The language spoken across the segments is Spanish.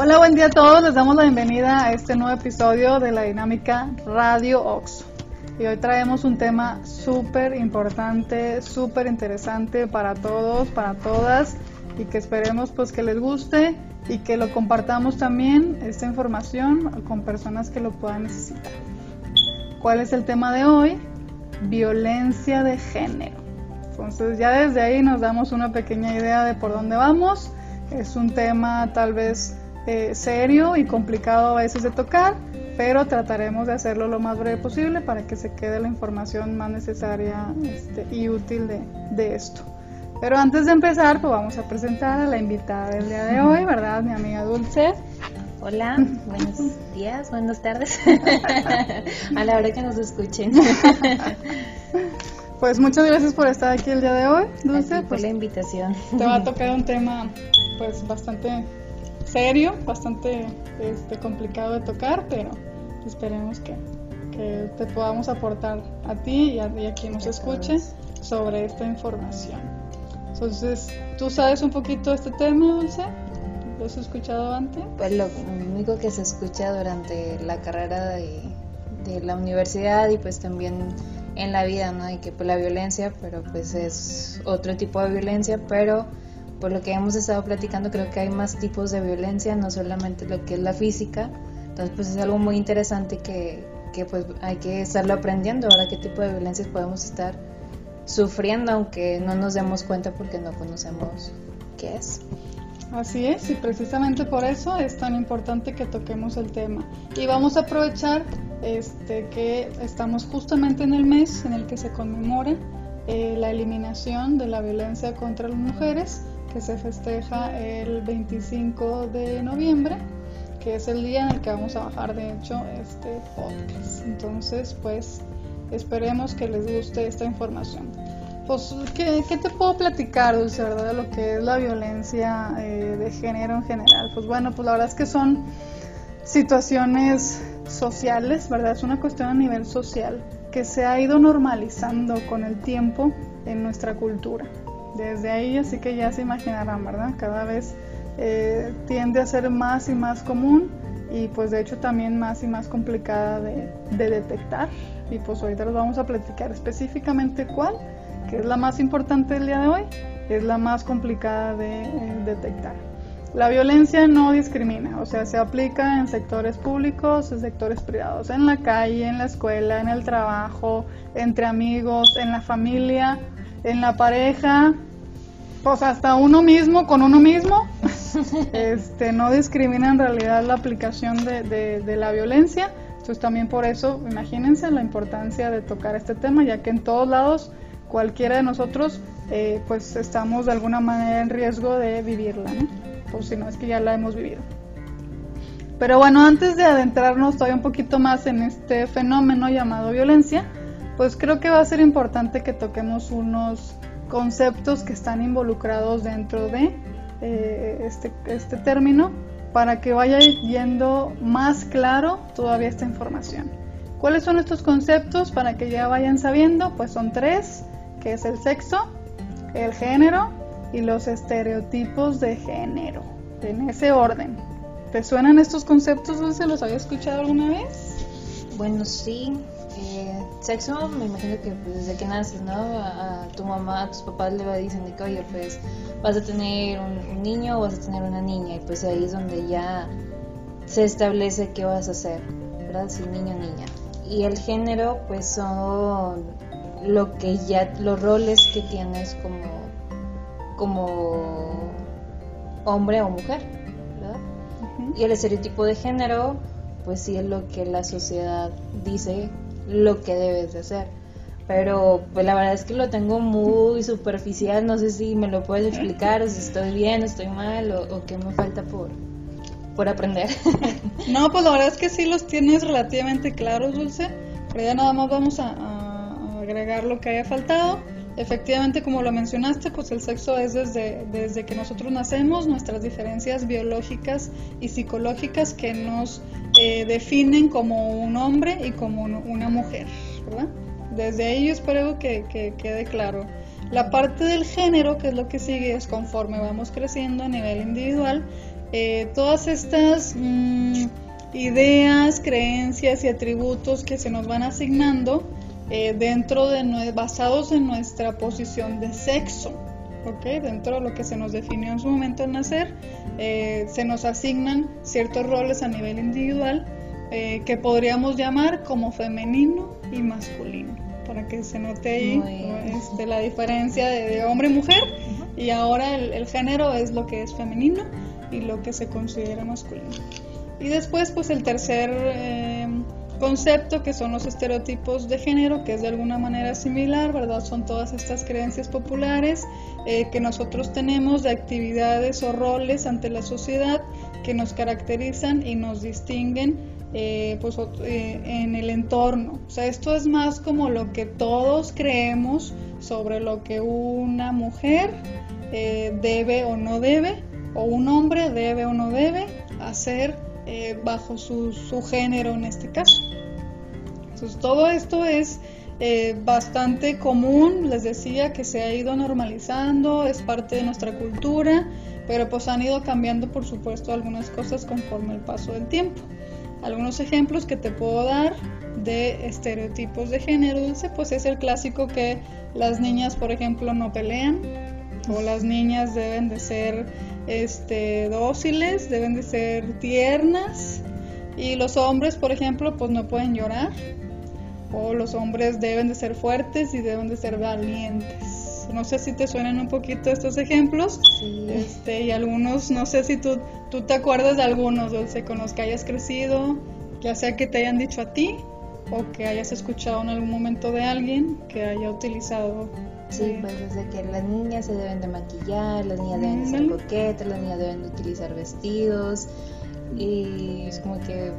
Hola, buen día a todos. Les damos la bienvenida a este nuevo episodio de la dinámica Radio Oxo. Y hoy traemos un tema súper importante, súper interesante para todos, para todas y que esperemos pues que les guste y que lo compartamos también esta información con personas que lo puedan necesitar. ¿Cuál es el tema de hoy? Violencia de género. Entonces ya desde ahí nos damos una pequeña idea de por dónde vamos. Es un tema tal vez eh, serio y complicado a veces de tocar, pero trataremos de hacerlo lo más breve posible para que se quede la información más necesaria este, y útil de, de esto. Pero antes de empezar, pues vamos a presentar a la invitada del día de hoy, ¿verdad? Mi amiga Dulce. Hola, buenos días, buenas tardes, a la hora que nos escuchen. Pues muchas gracias por estar aquí el día de hoy, Dulce. por pues, la invitación. Te va a tocar un tema pues bastante serio, bastante este, complicado de tocar, pero esperemos que, que te podamos aportar a ti y a, y a quien nos escuche sobre esta información. Entonces, ¿tú sabes un poquito de este tema, Dulce? ¿Lo has escuchado antes? Pues lo único que se escucha durante la carrera de, de la universidad y pues también en la vida, ¿no? Y que pues la violencia, pero pues es otro tipo de violencia, pero por lo que hemos estado platicando creo que hay más tipos de violencia, no solamente lo que es la física, entonces pues es algo muy interesante que, que pues hay que estarlo aprendiendo ahora qué tipo de violencias podemos estar sufriendo aunque no nos demos cuenta porque no conocemos qué es. Así es, y precisamente por eso es tan importante que toquemos el tema. Y vamos a aprovechar este, que estamos justamente en el mes en el que se conmemora eh, la eliminación de la violencia contra las mujeres, que se festeja el 25 de noviembre, que es el día en el que vamos a bajar de hecho este podcast. Entonces, pues esperemos que les guste esta información. Pues, ¿qué, ¿qué, te puedo platicar, Dulce, verdad, de lo que es la violencia eh, de género en general? Pues bueno, pues la verdad es que son situaciones sociales, ¿verdad? Es una cuestión a nivel social que se ha ido normalizando con el tiempo en nuestra cultura. Desde ahí, así que ya se imaginarán, ¿verdad? Cada vez eh, tiende a ser más y más común y pues de hecho también más y más complicada de, de detectar. Y pues ahorita los vamos a platicar específicamente cuál que es la más importante del día de hoy, es la más complicada de eh, detectar. La violencia no discrimina, o sea, se aplica en sectores públicos, en sectores privados, en la calle, en la escuela, en el trabajo, entre amigos, en la familia, en la pareja, pues hasta uno mismo con uno mismo. Este, no discrimina en realidad la aplicación de, de, la violencia. Entonces también por eso, imagínense la importancia de tocar este tema, ya que en todos lados cualquiera de nosotros eh, pues estamos de alguna manera en riesgo de vivirla, ¿no? Por si no es que ya la hemos vivido. Pero bueno, antes de adentrarnos todavía un poquito más en este fenómeno llamado violencia, pues creo que va a ser importante que toquemos unos conceptos que están involucrados dentro de eh, este, este término para que vaya yendo más claro todavía esta información. ¿Cuáles son estos conceptos para que ya vayan sabiendo? Pues son tres que es el sexo, el género y los estereotipos de género, en ese orden. ¿Te suenan estos conceptos, Dulce? ¿Los había escuchado alguna vez? Bueno, sí. Sexo, me imagino que pues, desde que naces, ¿no? A, a, tu mamá, a tus papás le dicen de que, oye, pues vas a tener un, un niño o vas a tener una niña. Y pues ahí es donde ya se establece qué vas a hacer, ¿verdad? Si niño o niña. Y el género, pues son lo que ya los roles que tienes como como hombre o mujer ¿verdad? Uh -huh. y el estereotipo de género pues sí es lo que la sociedad dice lo que debes de hacer pero pues la verdad es que lo tengo muy superficial no sé si me lo puedes explicar si estoy bien estoy mal o, o qué me falta por por aprender no pues la verdad es que sí los tienes relativamente claros Dulce pero ya nada más vamos a, a agregar lo que haya faltado. Efectivamente, como lo mencionaste, pues el sexo es desde, desde que nosotros nacemos, nuestras diferencias biológicas y psicológicas que nos eh, definen como un hombre y como una mujer, ¿verdad? Desde ahí espero que, que quede claro. La parte del género, que es lo que sigue, es conforme vamos creciendo a nivel individual, eh, todas estas mm, ideas, creencias y atributos que se nos van asignando eh, dentro de basados en nuestra posición de sexo. ¿okay? Dentro de lo que se nos definió en su momento al nacer, eh, se nos asignan ciertos roles a nivel individual que podríamos llamar como femenino y masculino, para que se note ahí este, la diferencia de, hombre y mujer, y ahora el, género es lo que es femenino y lo que se considera masculino. Y después, pues el tercer eh, concepto, que son los estereotipos de género, que es de alguna manera similar, ¿verdad? Son todas estas creencias populares eh, que nosotros tenemos de actividades o roles ante la sociedad que nos caracterizan y nos distinguen eh, pues, en el entorno. O sea, esto es más como lo que todos creemos sobre lo que una mujer debe o no debe o un hombre debe o no debe hacer eh, bajo su, género en este caso. Entonces todo esto es eh, bastante común, les decía que se ha ido normalizando, es parte de nuestra cultura, pero pues han ido cambiando por supuesto algunas cosas conforme el paso del tiempo. Algunos ejemplos que te puedo dar de estereotipos de género dulce, pues es el clásico que las niñas, por ejemplo, no pelean, o las niñas deben de ser este, dóciles, deben de ser tiernas y los hombres, por ejemplo, pues no pueden llorar o los hombres deben de ser fuertes y deben de ser valientes. No sé si te suenan un poquito estos ejemplos. Este, y algunos, no sé si tú, tú te acuerdas de algunos, Dulce, con los que hayas crecido, ya sea que te hayan dicho a ti o que hayas escuchado en algún momento de alguien que haya utilizado Sí, pues desde que las niñas se deben de maquillar, las niñas deben de ser coquetas, las niñas deben de utilizar vestidos y es como que,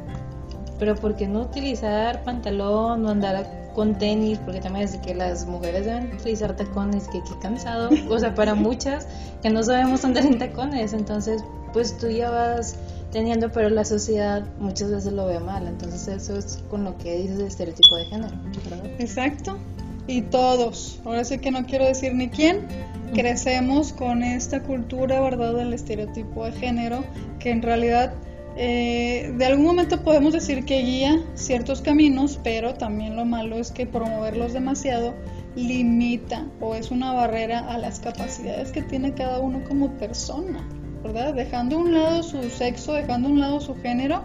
pero ¿por qué no utilizar pantalón o andar con tenis? Porque también es que las mujeres deben utilizar tacones, que qué cansado, o sea, para muchas que no sabemos andar en tacones, entonces pues tú ya vas teniendo, pero la sociedad muchas veces lo ve mal, entonces eso es con lo que dices de estereotipo de género. Exacto, y todos, ahora sí que no quiero decir ni quién, crecemos con esta cultura, ¿verdad?, del estereotipo de género, que en realidad eh, de algún momento podemos decir que guía ciertos caminos, pero también lo malo es que promoverlos demasiado limita o es una barrera a las capacidades que tiene cada uno como persona, ¿verdad? Dejando a un lado su sexo, dejando a un lado su género,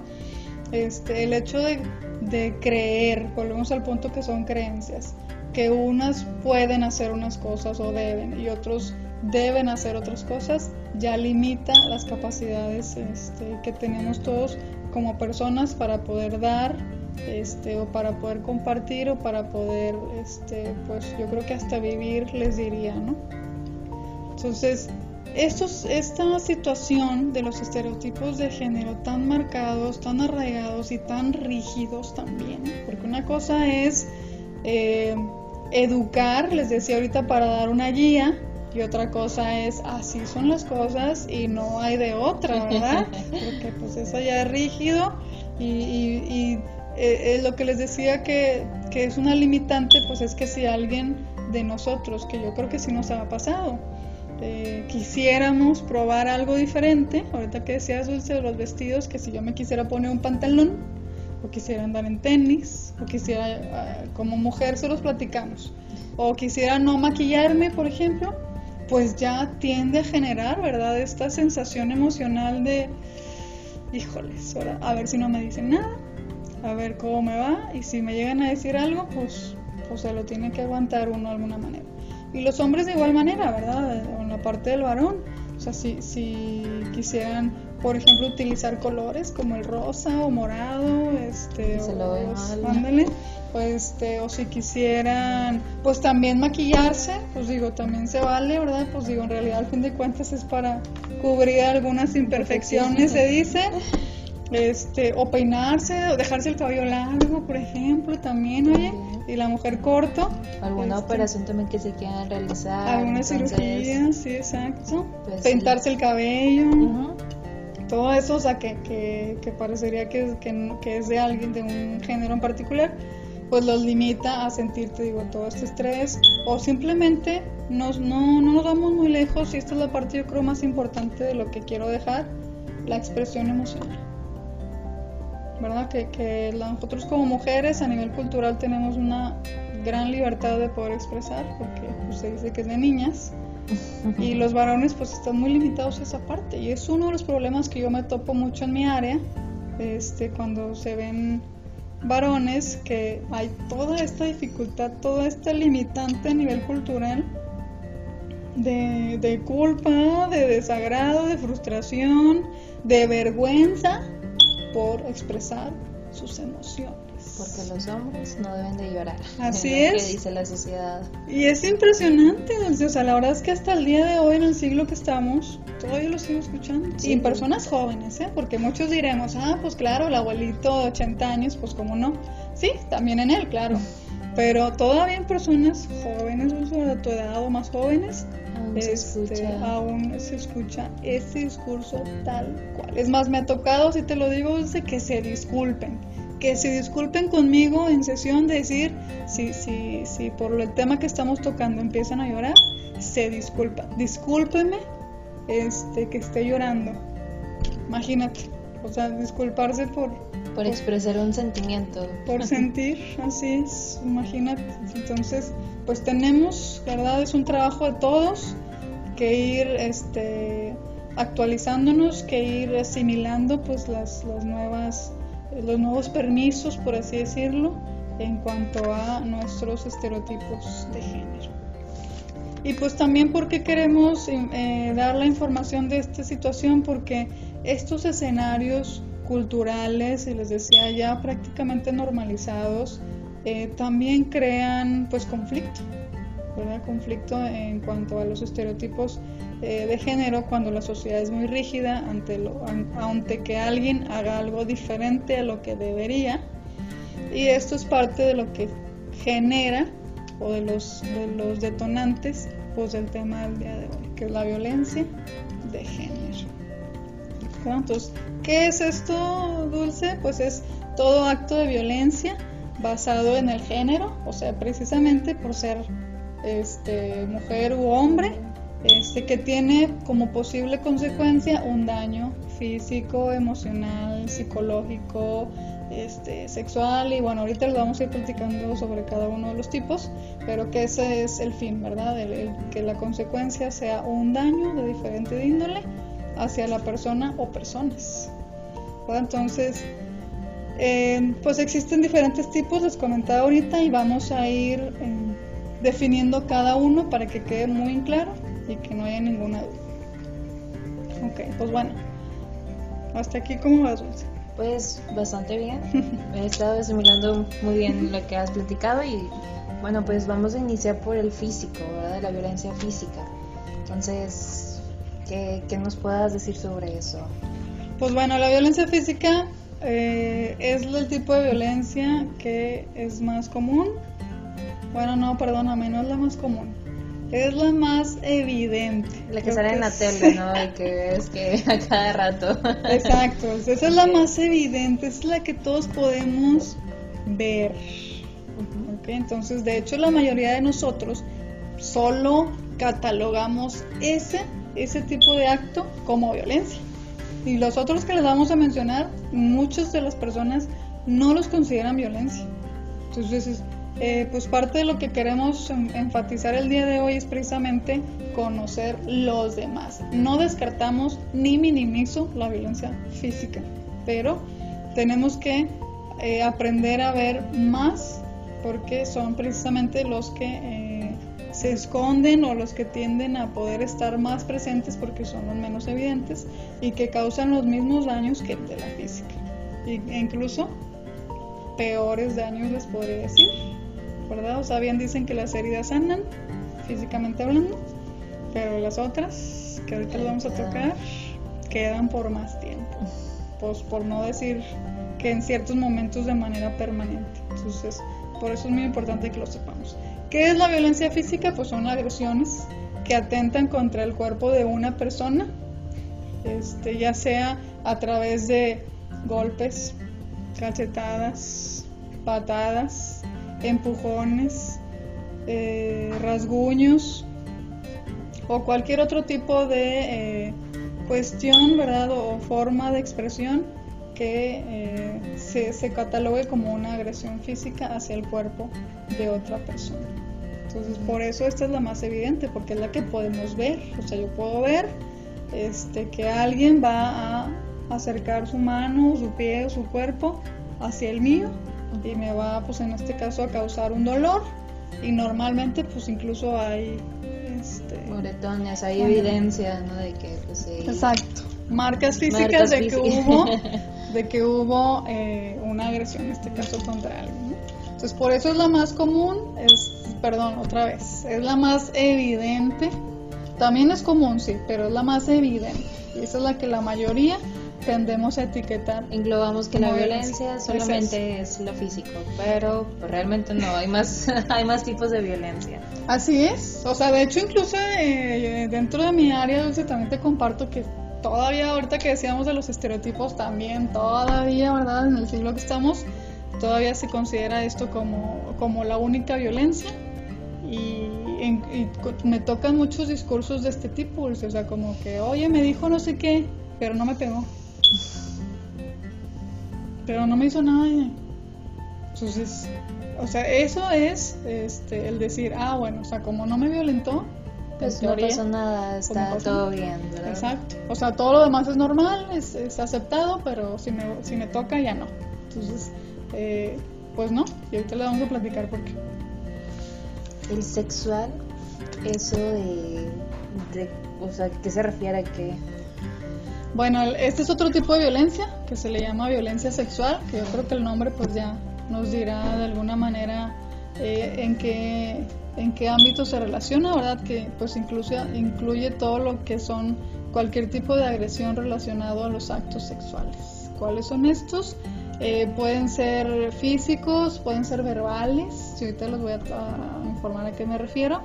este, el hecho de, de creer, volvemos al punto que son creencias, que unas pueden hacer unas cosas o deben y otros deben hacer otras cosas, ya limita las capacidades este, que tenemos todos como personas para poder dar este, o para poder compartir o para poder, este, pues yo creo que hasta vivir les diría, ¿no? Entonces, esta situación de los estereotipos de género tan marcados, tan arraigados y tan rígidos también, porque una cosa es... Eh, educar, les decía ahorita, para dar una guía. Y otra cosa es, así son las cosas y no hay de otra, ¿verdad? Porque pues eso ya es rígido y, y, eh, lo que les decía que, que, es una limitante, pues es que si alguien de nosotros, que yo creo que sí nos ha pasado, eh, quisiéramos probar algo diferente, ahorita que decías Dulce de los vestidos, que si yo me quisiera poner un pantalón, o quisiera andar en tenis, o quisiera, ah, como mujer se los platicamos, o quisiera no maquillarme, por ejemplo, pues ya tiende a generar, ¿verdad? Esta sensación emocional de, híjoles, a ver si no me dicen nada, a ver cómo me va, y si me llegan a decir algo, pues, pues se lo tiene que aguantar uno de alguna manera. Y los hombres de igual manera, ¿verdad? En la parte del varón, o sea, si, si quisieran por ejemplo, utilizar colores como el rosa o morado, este, Se lo ve pues, este, o si quisieran, pues también maquillarse, pues digo, también se vale, ¿verdad? Pues digo, en realidad al fin de cuentas es para cubrir algunas imperfecciones, se dice. Este, o peinarse, o dejarse el cabello largo, por ejemplo, también, oye, y la mujer corto. Alguna este, operación también que se quieran realizar. Alguna cirugía, sí, exacto. Pues Pintarse el cabello todo eso, o sea, que, que, parecería que, que, es de alguien de un género en particular, pues los limita a sentirte, digo, todo este estrés, o simplemente nos, no, no nos vamos muy lejos, y esta es la parte yo creo más importante de lo que quiero dejar, la expresión emocional. ¿Verdad? Que, que nosotros como mujeres a nivel cultural tenemos una gran libertad de poder expresar, porque pues, se dice que es de niñas, y los varones pues están muy limitados a esa parte, y es uno de los problemas que yo me topo mucho en mi área, este, cuando se ven varones que hay toda esta dificultad, toda esta limitante a nivel cultural de, de culpa, de desagrado, de frustración, de vergüenza por expresar sus emociones. Porque los hombres no deben de llorar. Así es. es. Que dice la sociedad. Y es impresionante. O sea, la verdad es que hasta el día de hoy, en el siglo que estamos, todavía lo sigo escuchando. Sí. Y en personas jóvenes, ¿eh? Porque muchos diremos, ah, pues claro, el abuelito de 80 años, pues cómo no. Sí, también en él, claro. Pero todavía en personas jóvenes, de tu edad o más jóvenes, Aún se este, escucha. aún se escucha ese discurso tal cual. Es más, me ha tocado, si te lo digo, Dulce, que se disculpen. Que se disculpen conmigo en sesión de decir, si, si, si por el tema que estamos tocando empiezan a llorar, se disculpan. Discúlpeme este, que esté llorando. Imagínate. O sea, disculparse por, Por expresar un sentimiento. por sentir, así es, imagínate. Entonces, pues tenemos, ¿verdad? Es un trabajo de todos que ir este, actualizándonos, que ir asimilando pues las, las nuevas, los nuevos permisos, por así decirlo, en cuanto a nuestros estereotipos de género. Y pues también porque queremos eh, dar la información de esta situación, porque estos escenarios culturales, y les decía ya prácticamente normalizados, eh, también crean pues conflicto, ¿verdad? Conflicto en cuanto a los estereotipos eh, de género cuando la sociedad es muy rígida ante, lo, an- ante que alguien haga algo diferente a lo que debería. Y esto es parte de lo que genera o de los, de los detonantes pues, del tema del día de hoy, que es la violencia de género. Entonces, ¿qué es esto, Dulce? Pues es todo acto de violencia basado en el género, o sea, precisamente por ser este, mujer u hombre, este, que tiene como posible consecuencia un daño físico, emocional, psicológico, este, sexual y bueno, ahorita les vamos a ir platicando sobre cada uno de los tipos, pero que ese es el fin, ¿verdad? Que la consecuencia sea un daño de diferente índole hacia la persona o personas. Entonces, eh, pues existen diferentes tipos, les comentaba ahorita, y vamos a ir definiendo cada uno para que quede muy claro y que no haya ninguna duda. Ok, pues bueno, hasta aquí cómo vas, Dulce? Pues bastante bien. He estado asimilando muy bien lo que has platicado y bueno, pues vamos a iniciar por el físico, ¿verdad? La violencia física. Entonces, ¿qué, qué nos puedas decir sobre eso? Pues bueno, la violencia física eh, es el tipo de violencia que es más común. Bueno, no, perdóname, no es la más común. Es la más evidente. La que sale en la tele, ¿no? Y que es que a cada rato. Exacto, esa es la más evidente, es la que todos podemos ver. Ujú. ¿ok? Entonces, de hecho, la mayoría de nosotros solo catalogamos ese, ese tipo de acto como violencia. Y los otros que les vamos a mencionar, muchas de las personas no los consideran violencia. Entonces, es- eh, pues parte de lo que queremos en- enfatizar el día de hoy es precisamente conocer los demás. No descartamos ni minimizo la violencia física, pero tenemos que eh, aprender a ver más porque son precisamente los que eh, se esconden o los que tienden a poder estar más presentes porque son los menos evidentes y que causan los mismos daños que el de la física. E incluso peores daños les podría decir, ¿verdad? O sea, bien dicen que las heridas sanan, físicamente hablando, pero las otras, que ahorita les vamos a tocar, quedan por más tiempo. Pues por no decir que en ciertos momentos de manera permanente. Entonces, por eso es muy importante que lo sepamos. ¿Qué es la violencia física? Pues son agresiones que atentan contra el cuerpo de una persona, este, ya sea a través de golpes, cachetadas, patadas, empujones, eh, rasguños o cualquier otro tipo de, eh, cuestión, ¿verdad? O forma de expresión que eh, se, se catalogue como una agresión física hacia el cuerpo de otra persona. Entonces, por eso esta es la más evidente, porque es la que podemos ver. O sea, yo puedo ver este, que alguien va a acercar su mano, su pie o su cuerpo hacia el mío y me va, pues en este caso, a causar un dolor. Y normalmente, pues incluso hay este, moretones, hay evidencia, ¿no? De que, pues, sí. Exacto. Marcas físicas de, que hubo, de que hubo eh, una agresión, en este caso, contra alguien. ¿no? Entonces, por eso es la más común, es, perdón, otra vez, es la más evidente. También es común, sí, pero es la más evidente. Y esa es la que la mayoría tendemos a etiquetar. Englobamos que la violencia solamente es, lo físico, pero pues, realmente no, hay más, hay más tipos de violencia. Así es, o sea, de hecho incluso eh, dentro de mi área, Dulce, también te comparto que todavía ahorita que decíamos de los estereotipos también, todavía, ¿verdad? En el siglo que estamos, todavía se considera esto como, como la única violencia y, y me tocan muchos discursos de este tipo, o sea, como que, oye, me dijo no sé qué, pero no me pegó. Pero no me hizo nada. Entonces, o sea, eso es este, el decir, ah, bueno, o sea, como no me violentó, pues no pasó nada, está todo bien, ¿verdad? Exacto. O sea, todo lo demás es normal, es, es aceptado, pero si me, si me toca ya no. Entonces, eh, pues no, y ahorita le vamos a platicar por qué. El sexual, eso de, de o sea, ¿qué se refiere a qué? Bueno, este es otro tipo de violencia que se le llama violencia sexual, que yo creo que el nombre pues ya nos dirá de alguna manera eh, en qué en qué ámbito se relaciona, ¿verdad? Que pues incluye, incluye todo lo que son cualquier tipo de agresión relacionado a los actos sexuales. ¿Cuáles son estos? Eh, pueden ser físicos, pueden ser verbales, y ahorita les voy a, a informar a qué me refiero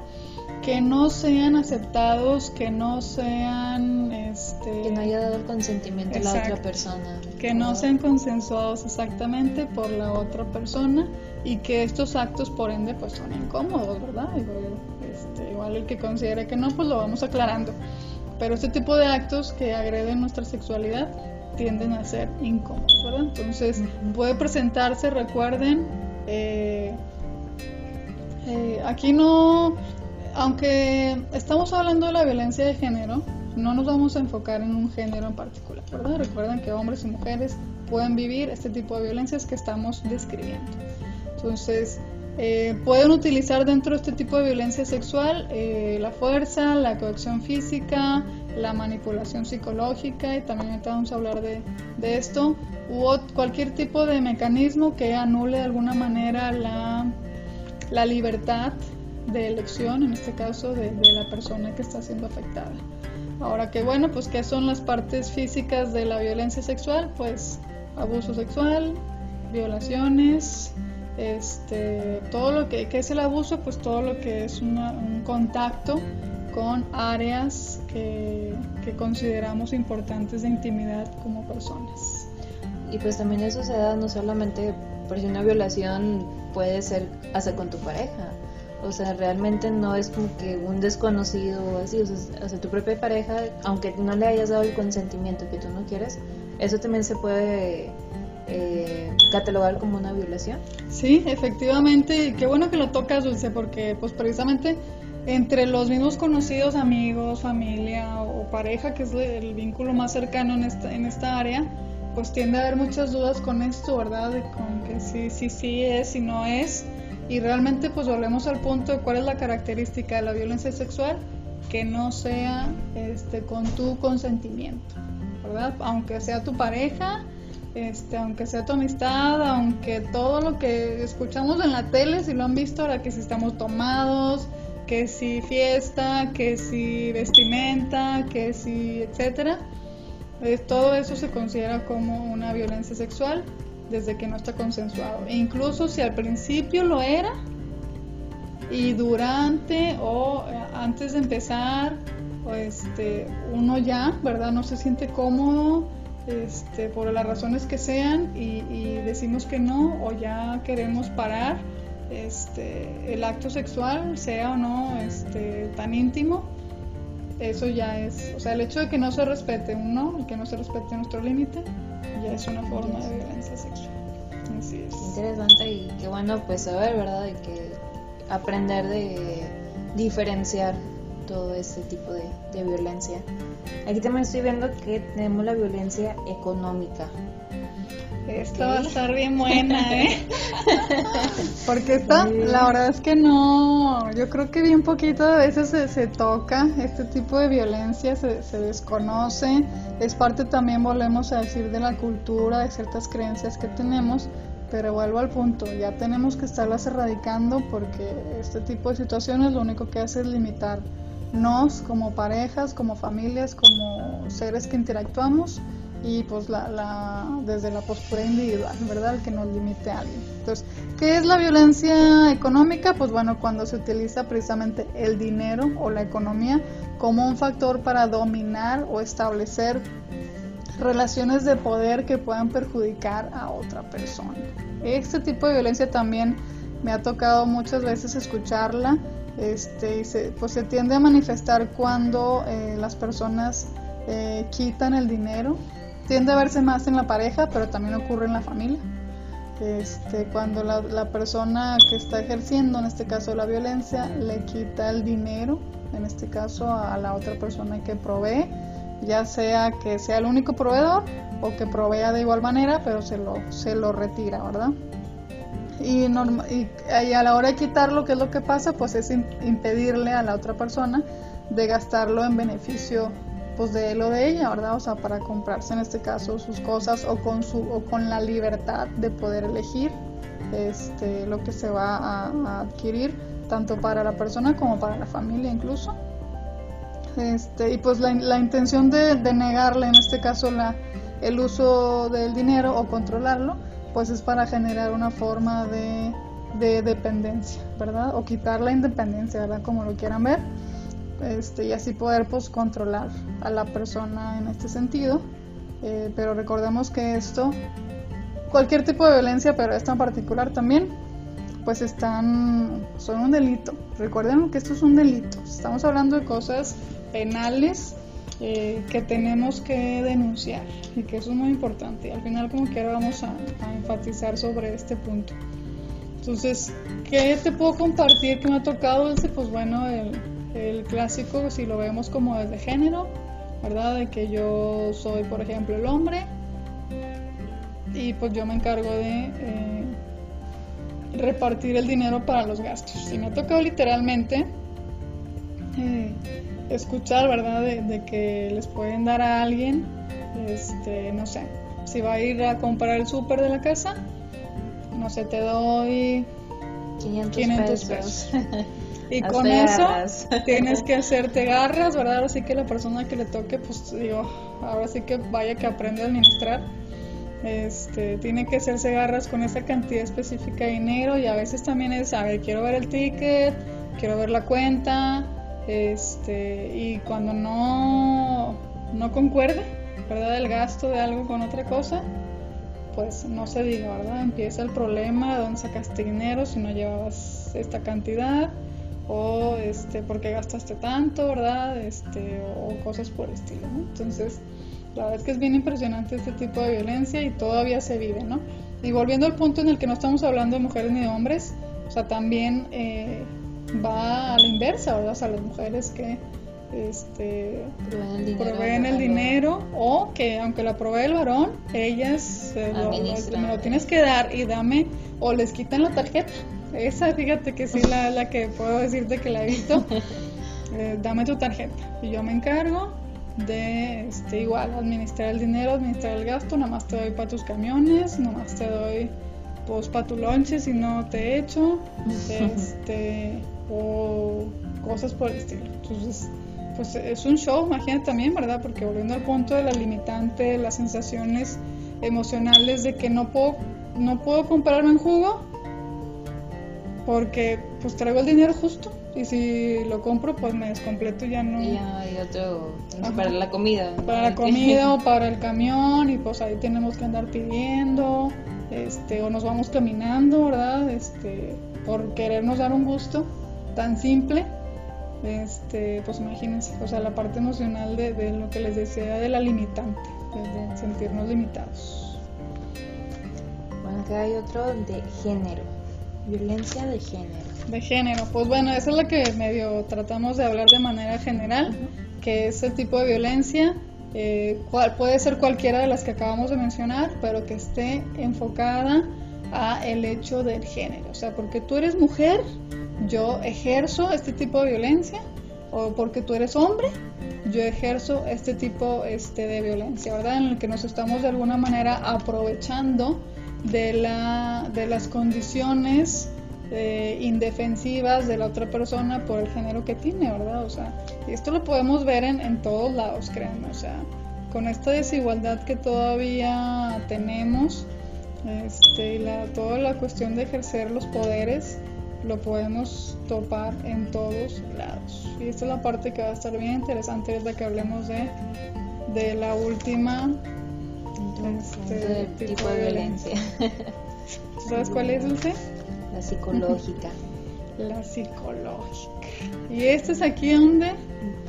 que no sean aceptados, que no sean... Este, que no haya dado el consentimiento a la otra persona. Que no sean consensuados exactamente por la otra persona y que estos actos por ende pues son incómodos, ¿verdad? Este, igual el que considere que no, pues lo vamos aclarando. Pero este tipo de actos que agreden nuestra sexualidad tienden a ser incómodos, ¿verdad? Entonces puede presentarse, recuerden, eh, eh, aquí no aunque estamos hablando de la violencia de género, no nos vamos a enfocar en un género en particular, ¿verdad? Recuerden que hombres y mujeres pueden vivir este tipo de violencias que estamos describiendo. Entonces, eh, pueden utilizar dentro de este tipo de violencia sexual eh, la fuerza, la coacción física, la manipulación psicológica, y también ahorita vamos a hablar de, de esto, u cualquier tipo de mecanismo que anule de alguna manera la, la libertad de elección, en este caso de, la persona que está siendo afectada. Ahora que bueno, pues ¿qué son las partes físicas de la violencia sexual? Pues abuso sexual, violaciones, este, todo lo que, es el abuso, pues todo lo que es un contacto con áreas que, que, consideramos importantes de intimidad como personas. Y pues también eso se da no solamente por si una violación puede ser hasta con tu pareja, o sea, realmente no es como que un desconocido o así, o sea, tu propia pareja, aunque no le hayas dado el consentimiento que tú no quieres, eso también se puede eh, catalogar como una violación. Sí, efectivamente, y qué bueno que lo tocas, Dulce, porque pues precisamente entre los mismos conocidos, amigos, familia o pareja, que es el vínculo más cercano en esta, en esta área, pues tiende a haber muchas dudas con esto, ¿verdad? De con que sí, sí, sí es, si no es. Y realmente pues volvemos al punto de cuál es la característica de la violencia sexual, que no sea este, con tu consentimiento, ¿verdad? Aunque sea tu pareja, este, aunque sea tu amistad, aunque todo lo que escuchamos en la tele, si lo han visto, ahora que si estamos tomados, que si fiesta, que si vestimenta, que si etcétera, eh, todo eso se considera como una violencia sexual desde que no está consensuado. E incluso si al principio lo era y durante o eh, antes de empezar, este, uno ya, ¿verdad? No se siente cómodo este, por las razones que sean y, decimos que no o ya queremos parar este, el acto sexual, sea o no este, tan íntimo. eso ya es, o sea, el hecho de que no se respete uno, el que no se respete nuestro límite, ya es una forma de violencia sexual. Así es. Interesante y qué bueno pues saber, ¿verdad? De que aprender de diferenciar todo este tipo de violencia. Aquí también estoy viendo que tenemos la violencia económica. Esta va a estar bien buena, ¿eh? Porque esta, la verdad es que no, yo creo que bien poquito a veces se, se toca este tipo de violencia, se, se, desconoce, es parte también, volvemos a decir, de la cultura, de ciertas creencias que tenemos, pero vuelvo al punto, ya tenemos que estarlas erradicando porque este tipo de situaciones lo único que hace es limitarnos como parejas, como familias, como seres que interactuamos y pues la, la, desde la postura individual, ¿verdad? El que nos limite a alguien. Entonces, ¿qué es la violencia económica? Pues bueno, cuando se utiliza precisamente el dinero o la economía como un factor para dominar o establecer relaciones de poder que puedan perjudicar a otra persona. Este tipo de violencia también me ha tocado muchas veces escucharla, este, se, pues se tiende a manifestar cuando eh, las personas eh, quitan el dinero tiende a verse más en la pareja, pero también ocurre en la familia. Este, cuando la, la, persona que está ejerciendo, en este caso la violencia, le quita el dinero, en este caso a la otra persona que provee, ya sea que sea el único proveedor o que provea de igual manera, pero se lo, se lo retira, ¿verdad? Y, norma, y, y, a la hora de quitarlo, ¿qué es lo que pasa? Pues es impedirle a la otra persona de gastarlo en beneficio pues de él o de ella, ¿verdad? O sea, para comprarse en este caso sus cosas o con su o con la libertad de poder elegir este lo que se va a, a adquirir tanto para la persona como para la familia incluso. Este, y pues la, la intención de, de, negarle en este caso la, el uso del dinero o controlarlo, pues es para generar una forma de, de dependencia, ¿verdad? O quitar la independencia, ¿verdad? Como lo quieran ver este, y así poder pues controlar a la persona en este sentido. Eh, pero recordemos que esto, cualquier tipo de violencia, pero esta en particular también, pues están, son un delito. Recuerden que esto es un delito. Estamos hablando de cosas penales eh, que tenemos que denunciar y que eso es muy importante. Al final como quiera vamos a, a enfatizar sobre este punto. Entonces, ¿qué te puedo compartir que me ha tocado? Pues bueno, el, el clásico, si lo vemos como desde género, ¿verdad? De que yo soy, por ejemplo, el hombre y pues yo me encargo de eh, repartir el dinero para los gastos. Si me ha tocado literalmente eh, escuchar, ¿verdad? De, de, que les pueden dar a alguien, este, no sé, si va a ir a comprar el súper de la casa, no sé, te doy 500, 500 pesos. pesos. Y con eso tienes que hacerte garras, ¿verdad? Ahora sí que la persona que le toque, pues digo, ahora sí que vaya que aprende a administrar. Este, tiene que hacerse garras con esa cantidad específica de dinero y a veces también es, a ver, quiero ver el ticket, quiero ver la cuenta, este, y cuando no, no concuerda, ¿verdad? El gasto de algo con otra cosa, pues no se diga, ¿verdad? Empieza el problema, ¿de dónde sacaste dinero si no llevabas esta cantidad? O este, por qué gastaste tanto, ¿verdad? Este, o cosas por el estilo, ¿no? Entonces, la verdad es que es bien impresionante este tipo de violencia y todavía se vive, ¿no? Y volviendo al punto en el que no estamos hablando de mujeres ni de hombres, o sea, también eh, va a la inversa, ¿verdad? O sea, las mujeres que este, proveen el dinero, proveen el dinero o que aunque la provee el varón, ellas eh, lo, lo, me lo tienes que dar y dame o les quitan la tarjeta. Esa, fíjate que sí, la, la que puedo decirte que la he visto. Eh, dame tu tarjeta y yo me encargo de este, igual administrar el dinero, administrar el gasto, nada más te doy para tus camiones, nada más te doy pues para tu lonche si no te he hecho, este, o cosas por el estilo. Entonces, pues es un show, imagínate también, ¿verdad? Porque volviendo al punto de la limitante, las sensaciones emocionales de que no puedo, no puedo comprarme un jugo porque pues traigo el dinero justo y si lo compro pues me descompleto y ya no y ya hay otro Ajá. para la comida para la comida o para el camión y pues ahí tenemos que andar pidiendo este o nos vamos caminando verdad este por querernos dar un gusto tan simple este, pues imagínense, o sea, la parte emocional de, de lo que les decía de la limitante, de, sentirnos limitados. Bueno, acá hay otro de género, violencia de género. De género, pues bueno, esa es la que medio tratamos de hablar de manera general, que ese tipo de violencia eh, cual, puede ser cualquiera de las que acabamos de mencionar, pero que esté enfocada a el hecho del género. O sea, porque tú eres mujer, yo ejerzo este tipo de violencia, o porque tú eres hombre, yo ejerzo este tipo este, de violencia, ¿verdad? En el que nos estamos de alguna manera aprovechando de, la, de las condiciones eh, indefensivas de la otra persona por el género que tiene, ¿verdad? O sea, y esto lo podemos ver en, en todos lados, créanme, o sea, con esta desigualdad que todavía tenemos, este, la, toda la cuestión de ejercer los poderes, lo podemos topar en todos lados. Y esta es la parte que va a estar bien interesante, es la que hablemos de, de la última este, tipo, de, violencia. ¿Sabes cuál es, Dulce? La psicológica. La psicológica. ¿Y esto es aquí donde?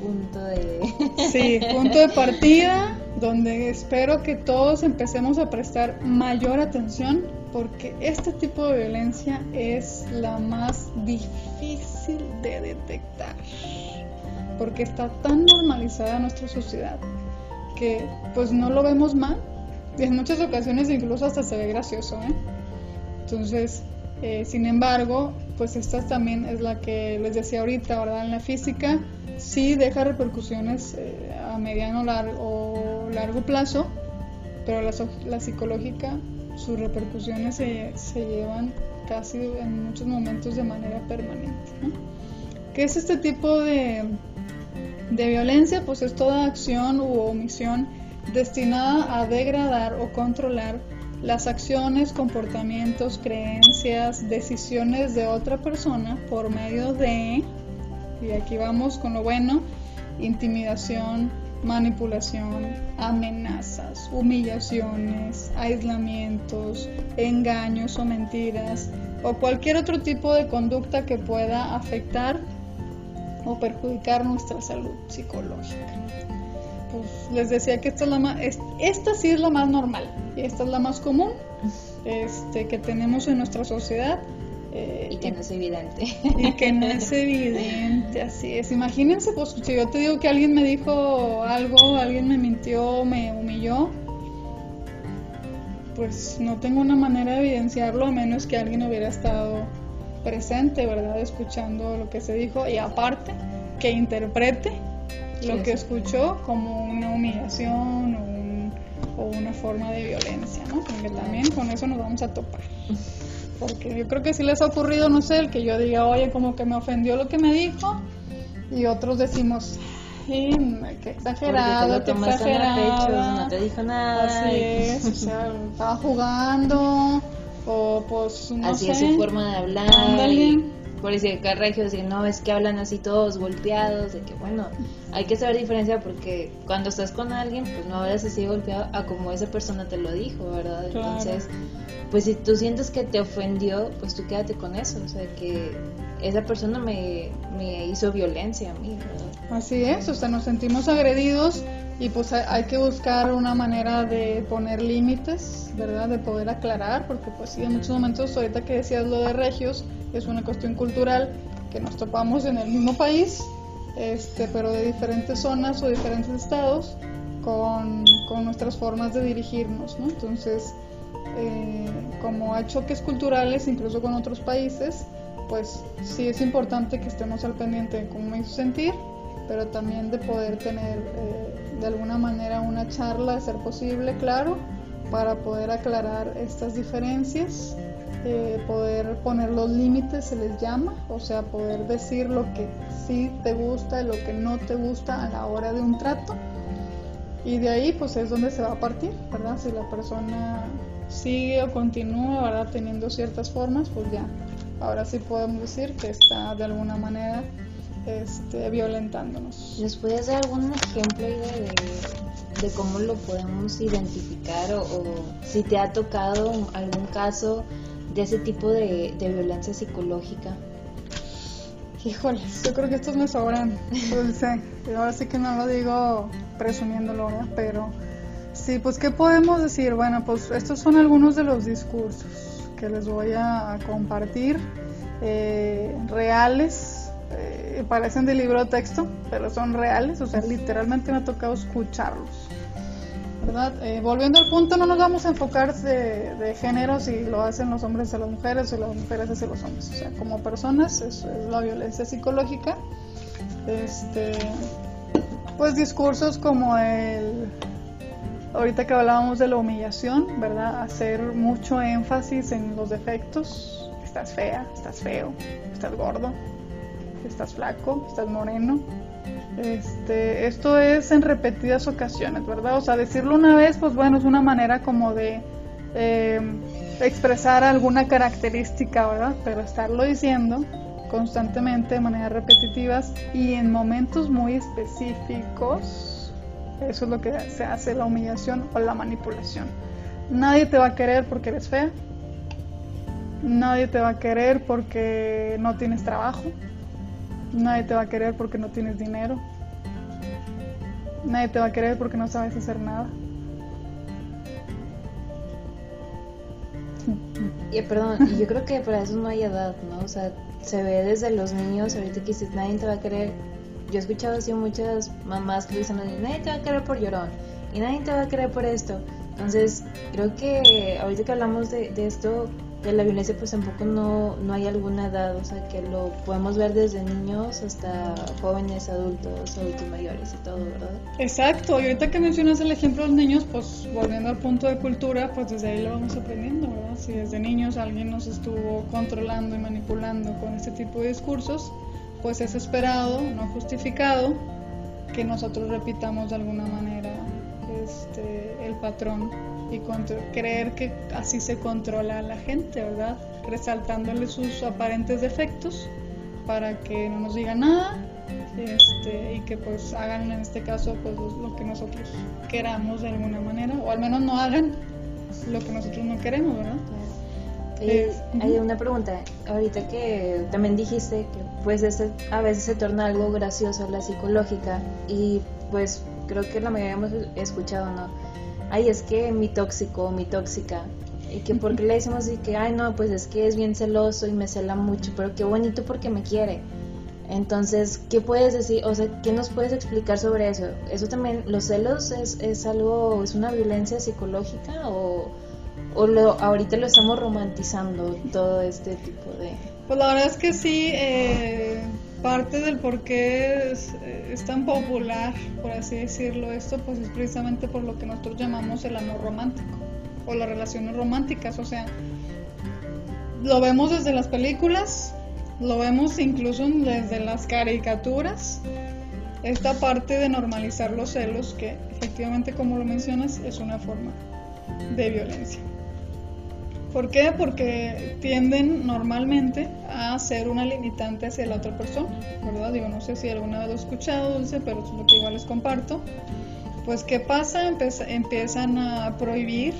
punto de... sí, punto de partida, donde espero que todos empecemos a prestar mayor atención porque este tipo de violencia es la más difícil de detectar, porque está tan normalizada en nuestra sociedad que pues no lo vemos mal en muchas ocasiones incluso hasta se ve gracioso. ¿eh? Entonces, eh, sin embargo, pues esta también es la que les decía ahorita, ¿verdad? En la física sí deja repercusiones eh, a mediano largo, o largo plazo, pero la, la psicológica sus repercusiones se, se, llevan casi en muchos momentos de manera permanente. ¿Qué es este tipo de, de violencia? Pues es toda acción u omisión destinada a degradar o controlar las acciones, comportamientos, creencias, decisiones de otra persona por medio de, y aquí vamos con lo bueno, intimidación, manipulación, amenazas, humillaciones, aislamientos, engaños o mentiras o cualquier otro tipo de conducta que pueda afectar o perjudicar nuestra salud psicológica. Pues les decía que esta, es la más, esta sí es la más normal y esta es la más común este, que tenemos en nuestra sociedad eh, y que no es evidente. Y que no es evidente, así es. Imagínense, pues si yo te digo que alguien me dijo algo, alguien me mintió, me humilló, pues no tengo una manera de evidenciarlo a menos que alguien hubiera estado presente, ¿verdad? Escuchando lo que se dijo y aparte que interprete lo que escuchó como una humillación o, o una forma de violencia, ¿no? Porque también con eso nos vamos a topar. Porque yo creo que sí les ha ocurrido, no sé, el que yo diga, oye, como que me ofendió lo que me dijo, y otros decimos, sí, qué exagerado, qué exagerado. no te dijo nada. Así es, o sea, estaba jugando, o pues no así sé. es su forma de hablar. Por decir que regio, decir, no, es que hablan así todos golpeados, de que bueno, hay que saber diferenciar porque cuando estás con alguien, pues no hablas así golpeado a como esa persona te lo dijo, ¿verdad? Entonces, pues si tú sientes que te ofendió, pues tú quédate con eso, o sea, que esa persona me, me hizo violencia a mí, ¿verdad? Así es, o sea, nos sentimos agredidos y pues hay que buscar una manera de poner límites, ¿verdad? De poder aclarar, porque pues sí, en muchos momentos, ahorita que decías lo de regios, es una cuestión cultural que nos topamos en el mismo país, este, pero de diferentes zonas o diferentes estados, con, con nuestras formas de dirigirnos, ¿no? Entonces, eh, como hay choques culturales, incluso con otros países, pues sí es importante que estemos al pendiente de cómo me hizo sentir, pero también de poder tener eh, de alguna manera una charla, de ser posible, claro, para poder aclarar estas diferencias, eh, poder poner los límites, se les llama, o sea, poder decir lo que sí te gusta y lo que no te gusta a la hora de un trato. Y de ahí pues es donde se va a partir, ¿verdad? Si la persona sigue o continúa, ¿verdad? Teniendo ciertas formas, pues ya, ahora sí podemos decir que está de alguna manera este, violentándonos. ¿Les puedes dar algún ejemplo de, de cómo lo podemos identificar o, si te ha tocado algún caso de ese tipo de, de violencia psicológica? Híjoles, yo creo que estos me sobran, dulce. Ahora sí que no lo digo presumiéndolo. Pero sí, pues ¿qué podemos decir? Bueno, pues estos son algunos de los discursos que les voy a, compartir, eh, reales, eh, parecen de libro de texto, pero son reales, o sea, literalmente me ha tocado escucharlos. Eh, volviendo al punto, no nos vamos a enfocar de, género si lo hacen los hombres hacia las mujeres o las mujeres hacia los hombres. O sea, como personas es, la violencia psicológica. Este, pues discursos como el, ahorita que hablábamos de la humillación, ¿verdad? Hacer mucho énfasis en los defectos. Estás fea, estás feo, estás gordo, estás flaco, estás moreno este, esto es en repetidas ocasiones, ¿verdad? O sea, decirlo una vez, pues bueno, es una manera como de em, expresar alguna característica, ¿verdad? Pero estarlo diciendo constantemente de manera repetitivas y en momentos muy específicos, eso es lo que se hace la humillación o la manipulación. Nadie te va a querer porque eres fea. Nadie te va a querer porque no tienes trabajo. Nadie te va a querer porque no tienes dinero. Nadie te va a querer porque no sabes hacer nada. Y, perdón, yo creo que para eso no hay edad, ¿no? O sea, se ve desde los niños, ahorita que nadie te va a querer. Yo he escuchado así muchas mamás que dicen, nadie te va a querer por llorón, y nadie te va a querer por esto. Entonces, creo que ahorita que hablamos de esto, de la violencia pues tampoco no, no hay alguna edad, o sea que lo podemos ver desde niños hasta jóvenes, adultos, adultos mayores y todo, ¿verdad? Exacto, y ahorita que mencionas el ejemplo de los niños, pues volviendo al punto de cultura, pues desde ahí lo vamos aprendiendo, ¿verdad? Si desde niños alguien nos estuvo controlando y manipulando con este tipo de discursos, pues es esperado, no justificado, que nosotros repitamos de alguna manera este, el patrón y creer que así se controla a la gente, ¿verdad? Resaltándole sus aparentes defectos para que no nos digan nada este, y que pues hagan en este caso pues lo que nosotros queramos de alguna manera o al menos no hagan lo que nosotros no queremos, ¿verdad? hay una pregunta, ahorita que también dijiste que pues a veces se torna algo gracioso la psicológica y pues creo que la mayoría hemos escuchado, ¿no? Ay, es que mi tóxico, mi tóxica. Y que porque le decimos así que, ay, no, pues es que es bien celoso y me cela mucho, pero qué bonito porque me quiere. Entonces, ¿qué puedes decir? O sea, ¿qué nos puedes explicar sobre eso? ¿Eso también, los celos es, es algo, es una violencia psicológica o, o lo, ahorita lo estamos romantizando todo este tipo de... Pues la verdad es que sí, eh, parte del por qué es, tan popular, por así decirlo, esto, pues es precisamente por lo que nosotros llamamos el amor romántico o las relaciones románticas. O sea, lo vemos desde las películas, lo vemos incluso desde las caricaturas. Esta parte de normalizar los celos, que efectivamente, como lo mencionas, es una forma de violencia. ¿Por qué? Porque tienden normalmente a ser una limitante hacia la otra persona, ¿verdad? Digo, no sé si alguna vez lo he escuchado, Dulce, pero es lo que igual les comparto. Pues, ¿qué pasa? empiezan a prohibir,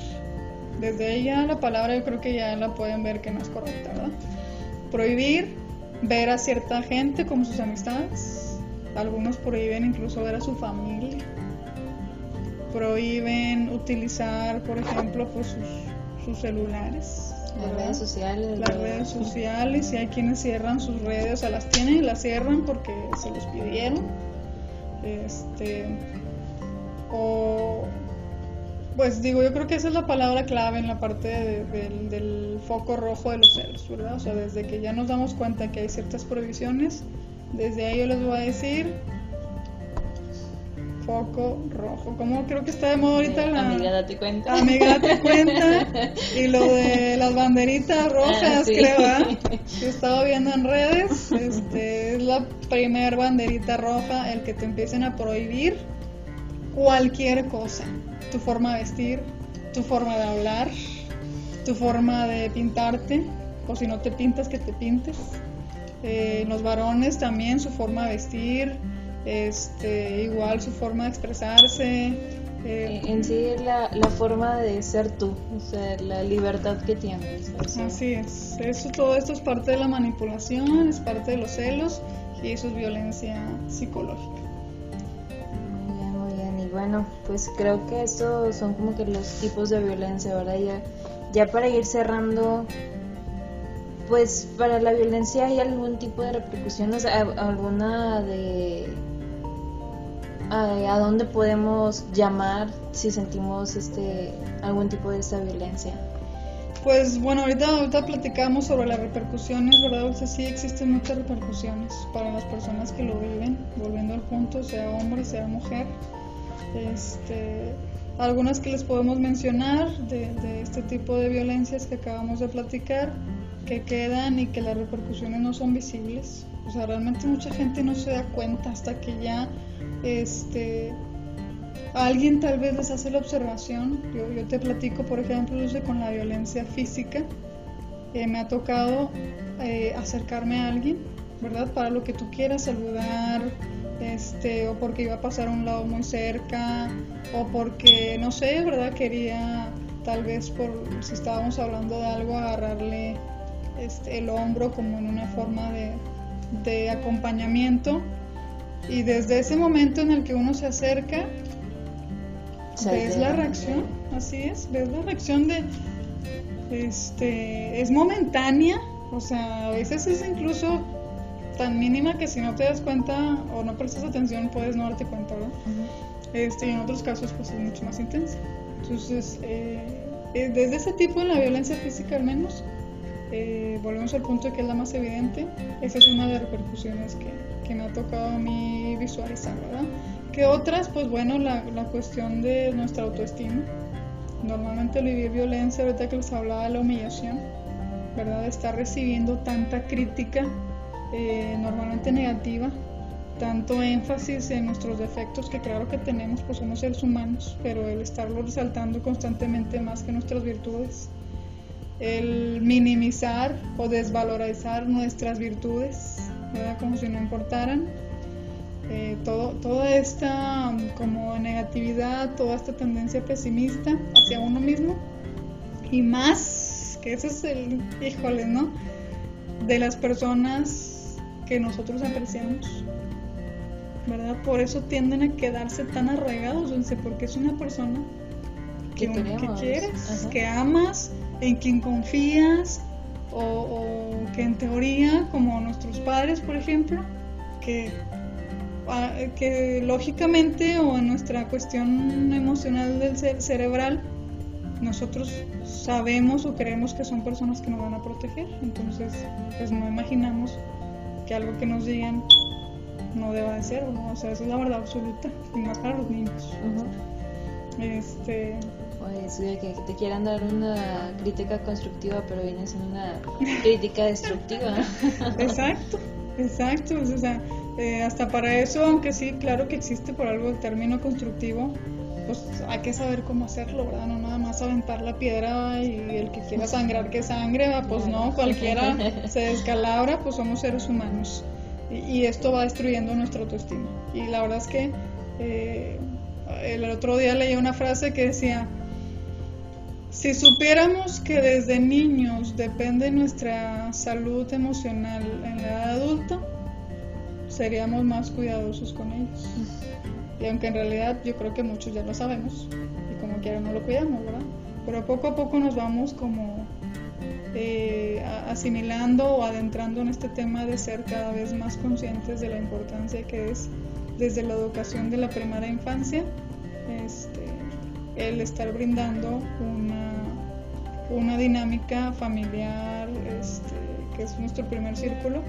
desde ella la palabra yo creo que ya la pueden ver que no es correcta, ¿verdad? Prohibir ver a cierta gente como sus amistades, algunos prohíben incluso ver a su familia, prohíben utilizar, por ejemplo, pues sus sus celulares. Las redes sociales. Las redes sociales, y hay quienes cierran sus redes, o sea, las tienen y las cierran porque se los pidieron. Este, o, pues digo, yo creo que esa es la palabra clave en la parte del foco rojo de los celos, ¿verdad? O sea, desde que ya nos damos cuenta que hay ciertas prohibiciones, desde ahí yo les voy a decir, foco rojo. Como creo que está de moda ahorita la. Amiga, date cuenta. Amiga, date cuenta. Y lo de las banderitas rojas, ah, creo, ¿eh? Que he estado viendo en redes. Este, es la primer banderita roja, el que te empiecen a prohibir cualquier cosa. Tu forma de vestir, tu forma de hablar, tu forma de pintarte, o si no te pintas, que te pintes. Eh, los varones también, su forma de vestir este, igual su forma de expresarse, Eh, en sí la, la, forma de ser tú, o sea, la libertad que tienes. Así es, eso, todo esto es parte de la manipulación, es parte de los celos y eso es violencia psicológica. Muy bien, muy bien. Y bueno, pues creo que estos son como que los tipos de violencia. Ahora ya, ya para ir cerrando, pues para la violencia hay algún tipo de repercusiones, alguna de a, dónde podemos llamar si sentimos este algún tipo de esta violencia. Pues bueno, ahorita, ahorita platicamos sobre las repercusiones, ¿verdad? O sea, sí existen muchas repercusiones para las personas que lo viven, volviendo al punto, sea hombre, sea mujer. Este, algunas que les podemos mencionar de este tipo de violencias que acabamos de platicar, que quedan y que las repercusiones no son visibles. O sea, realmente mucha gente no se da cuenta hasta que ya este, alguien tal vez les hace la observación. Yo, yo te platico, por ejemplo, con la violencia física. Eh, me ha tocado eh, acercarme a alguien, ¿verdad? Para lo que tú quieras, saludar, este, o porque iba a pasar a un lado muy cerca, o porque, no sé, ¿verdad? Quería tal vez por si estábamos hablando de algo, agarrarle este, el hombro como en una forma de, de acompañamiento y desde ese momento en el que uno se acerca, ves la reacción, así es, ves la reacción de, este, es momentánea, o sea, a veces es incluso tan mínima que si no te das cuenta o no prestas atención puedes no darte cuenta, ¿verdad? este, y en otros casos pues es mucho más intensa. Entonces, eh, eh, desde ese tipo en la violencia física al menos, eh, volvemos al punto de que es la más evidente, esa es una de las repercusiones que, que me ha tocado a mí visualizar, ¿verdad? Que otras, pues bueno, la, cuestión de nuestra autoestima. Normalmente el vivir violencia, ahorita que les hablaba de la humillación, ¿verdad? De estar recibiendo tanta crítica, eh, normalmente negativa, tanto énfasis en nuestros defectos, que claro que tenemos, pues somos seres humanos, pero el estarlo resaltando constantemente más que nuestras virtudes, el minimizar o desvalorizar nuestras virtudes, como si no importaran. Eh, todo, toda esta um, como negatividad, toda esta tendencia pesimista hacia uno mismo y más, que ese es el, híjole, ¿no? De las personas que nosotros apreciamos, ¿verdad? Por eso tienden a quedarse tan arraigados, porque es una persona que, que quieres, que amas, en quien confías, o, que en teoría, como nuestros padres, por ejemplo, que, que lógicamente o en nuestra cuestión emocional del cerebral, nosotros sabemos o creemos que son personas que nos van a proteger, entonces pues no imaginamos que algo que nos digan no deba de ser, o sea, esa es la verdad absoluta, y más para los niños. Este, que te quieran dar una crítica constructiva, pero viene siendo una crítica destructiva. exacto, exacto. O sea, eh, hasta para eso, aunque sí, claro que existe por algo el término constructivo, pues hay que saber cómo hacerlo, ¿verdad? No nada más aventar la piedra y el que quiera sangrar que sangre, pues no, cualquiera se descalabra, pues somos seres humanos. Y, esto va destruyendo nuestra autoestima. Y la verdad es que eh, el otro día leí una frase que decía, si supiéramos que desde niños depende nuestra salud emocional en la edad adulta, seríamos más cuidadosos con ellos. Y aunque en realidad yo creo que muchos ya lo sabemos y como quiera no lo cuidamos, ¿verdad? Pero poco a poco nos vamos como eh, asimilando o adentrando en este tema de ser cada vez más conscientes de la importancia que es desde la educación de la primera infancia el estar brindando una una dinámica familiar, este, que es nuestro primer círculo,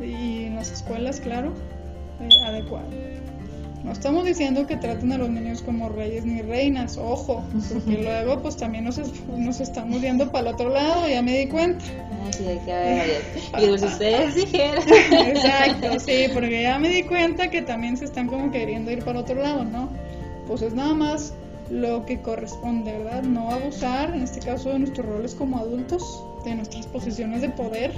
y en las escuelas, claro, eh, adecuado. No estamos diciendo que traten a los niños como reyes ni reinas, ojo, porque luego pues también nos, nos estamos viendo para el otro lado, ya me di cuenta. Así que, y pues ustedes dijeron. Exacto, sí, porque ya me di cuenta que también se están como queriendo ir para otro lado, ¿no? Pues es nada más lo que corresponde, ¿verdad? No abusar, en este caso, de nuestros roles como adultos, de nuestras posiciones de poder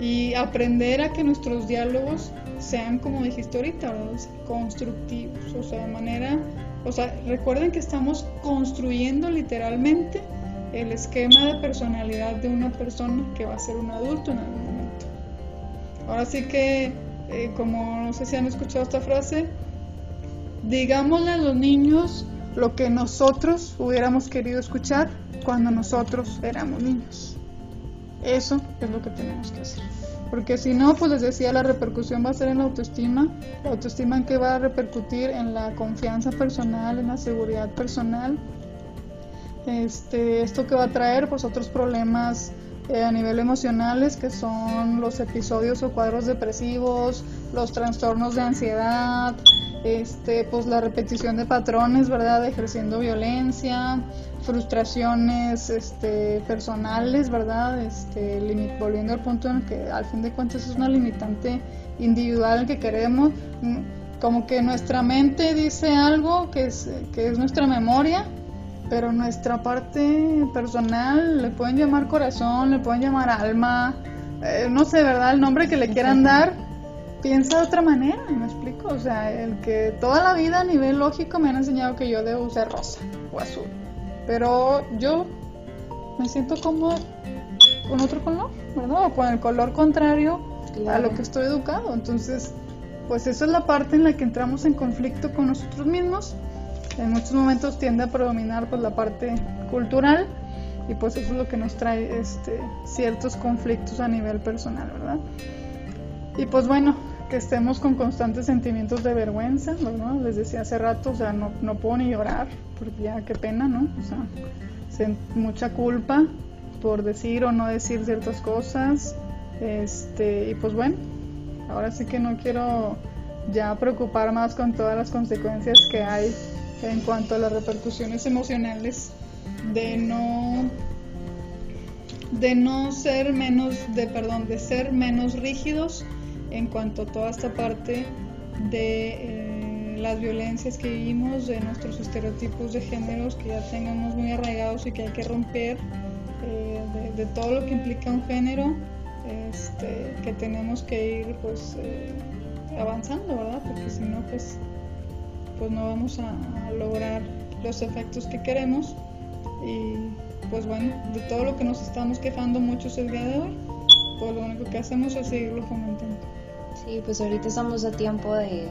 y aprender a que nuestros diálogos sean, como dijiste ahorita, constructivos, o sea, de manera O sea, recuerden que estamos construyendo literalmente el esquema de personalidad de una persona que va a ser un adulto en algún momento. Ahora sí que, eh, como no sé si han escuchado esta frase, digámosle a los niños lo que nosotros hubiéramos querido escuchar cuando nosotros éramos niños. Eso es lo que tenemos que hacer. Porque si no, pues les decía, la repercusión va a ser en la autoestima. La autoestima en que va a repercutir en la confianza personal, en la seguridad personal. Este, esto que va a traer, pues otros problemas eh, a nivel emocionales, que son los episodios o cuadros depresivos, los trastornos de ansiedad, este, pues la repetición de patrones, ¿verdad? Ejerciendo violencia, frustraciones este, personales, ¿verdad? Este, volviendo al punto en que al fin de cuentas es una limitante individual que queremos, mm, como que nuestra mente dice algo que es, que es nuestra memoria, pero nuestra parte personal le pueden llamar corazón, le pueden llamar alma, eh, no sé, ¿verdad? El nombre que le quieran dar piensa de otra manera, ¿me explico? O sea, el que toda la vida a nivel lógico me han enseñado que yo debo usar rosa o azul. Pero yo me siento como con otro color, ¿verdad? O con el color contrario a lo que estoy educado. Entonces, pues esa es la parte en la que entramos en conflicto con nosotros mismos. En muchos momentos tiende a predominar pues la parte cultural y pues eso es lo que nos trae este, ciertos conflictos a nivel personal, ¿verdad? Y pues bueno, que estemos con constantes sentimientos de vergüenza, ¿no? Les decía hace rato, o sea, no, no puedo ni llorar, porque ya qué pena, ¿no? O sea, mucha culpa por decir o no decir ciertas cosas, este, y pues bueno, ahora sí que no quiero ya preocupar más con todas las consecuencias que hay en cuanto a las repercusiones emocionales de no de no ser menos de perdón de ser menos rígidos en cuanto a toda esta parte de eh, las violencias que vivimos, de nuestros estereotipos de géneros que ya tengamos muy arraigados y que hay que romper, eh, de, todo lo que implica un género, este, que tenemos que ir pues eh, avanzando, ¿verdad? Porque si no, pues, pues no vamos a, a lograr los efectos que queremos y pues bueno, de todo lo que nos estamos quejando muchos el día de hoy, pues lo único que hacemos es seguirlo fomentando. Sí, pues ahorita estamos a tiempo de,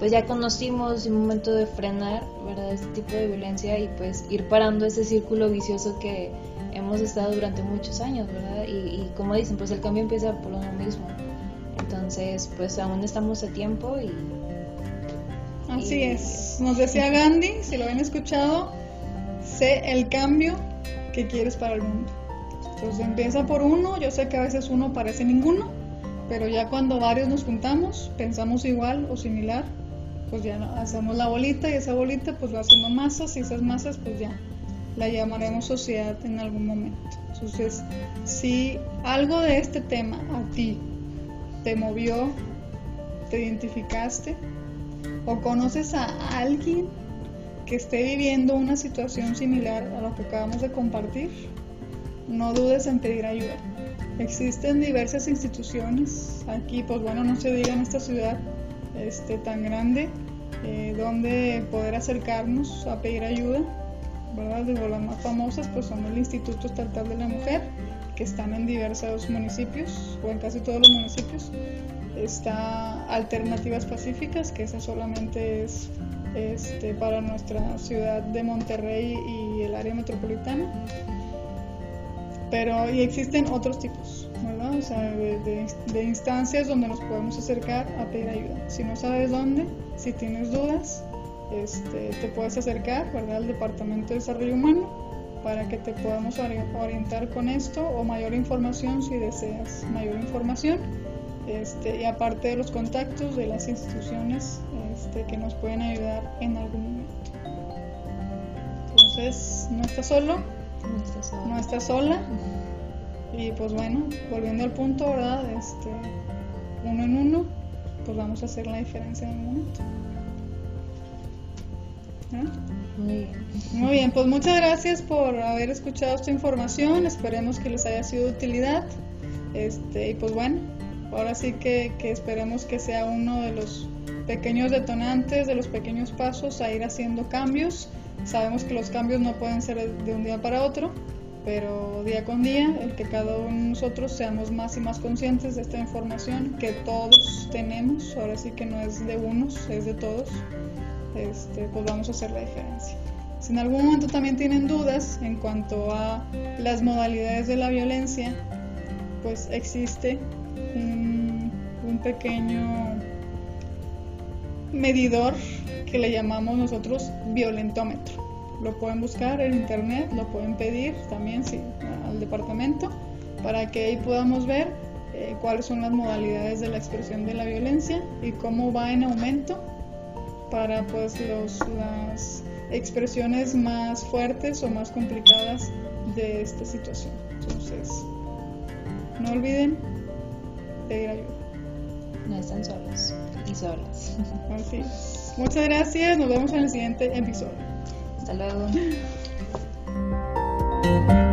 pues ya conocimos un momento de frenar, ¿verdad? Este tipo de violencia y pues ir parando ese círculo vicioso que hemos estado durante muchos años, ¿verdad? Y, como dicen, pues el cambio empieza por uno mismo. Entonces, pues aún estamos a tiempo y... Así es. Nos decía Gandhi, si lo habían escuchado, sé el cambio que quieres para el mundo. Entonces empieza por uno, yo sé que a veces uno parece ninguno, pero ya cuando varios nos juntamos, pensamos igual o similar, pues ya hacemos la bolita y esa bolita pues va haciendo masas y esas masas pues ya la llamaremos sociedad en algún momento. Entonces, si algo de este tema a ti te movió, te identificaste o conoces a alguien que esté viviendo una situación similar a lo que acabamos de compartir, no dudes en pedir ayuda. Existen diversas instituciones aquí, pues bueno, no se diga en esta ciudad este, tan grande, eh, donde poder acercarnos a pedir ayuda, ¿verdad? De las más famosas, pues son el Instituto Estatal de la Mujer, que están en diversos municipios, o en casi todos los municipios. Está Alternativas Pacíficas, que esa solamente es este, para nuestra ciudad de Monterrey y el área metropolitana pero y existen otros tipos, ¿verdad? O sea, de, instancias donde nos podemos acercar a pedir ayuda. Si no sabes dónde, si tienes dudas, este, te puedes acercar, ¿verdad? Al Departamento de Desarrollo Humano para que te podamos orientar con esto o mayor información si deseas mayor información. Este, y aparte de los contactos de las instituciones este, que nos pueden ayudar en algún momento. Entonces, no estás solo, no está sola. Y pues bueno, volviendo al punto, ¿verdad? Este, uno en uno, pues vamos a hacer la diferencia en el momento. Muy bien. Muy bien, pues muchas gracias por haber escuchado esta información. Esperemos que les haya sido de utilidad. Este, y pues bueno, ahora sí que, que esperemos que sea uno de los pequeños detonantes, de los pequeños pasos a ir haciendo cambios. Sabemos que los cambios no pueden ser de un día para otro, pero día con día, el que cada uno de nosotros seamos más y más conscientes de esta información que todos tenemos, ahora sí que no es de unos, es de todos, este, pues vamos a hacer la diferencia. Si en algún momento también tienen dudas en cuanto a las modalidades de la violencia, pues existe un, un pequeño medidor que le llamamos nosotros violentómetro lo pueden buscar en internet, lo pueden pedir también sí, al departamento para que ahí podamos ver eh, cuáles son las modalidades de la expresión de la violencia y cómo va en aumento para pues los, las expresiones más fuertes o más complicadas de esta situación. Entonces, no olviden pedir ayuda. No están solos solas. Así Muchas gracias, nos vemos en el siguiente episodio. Hasta luego.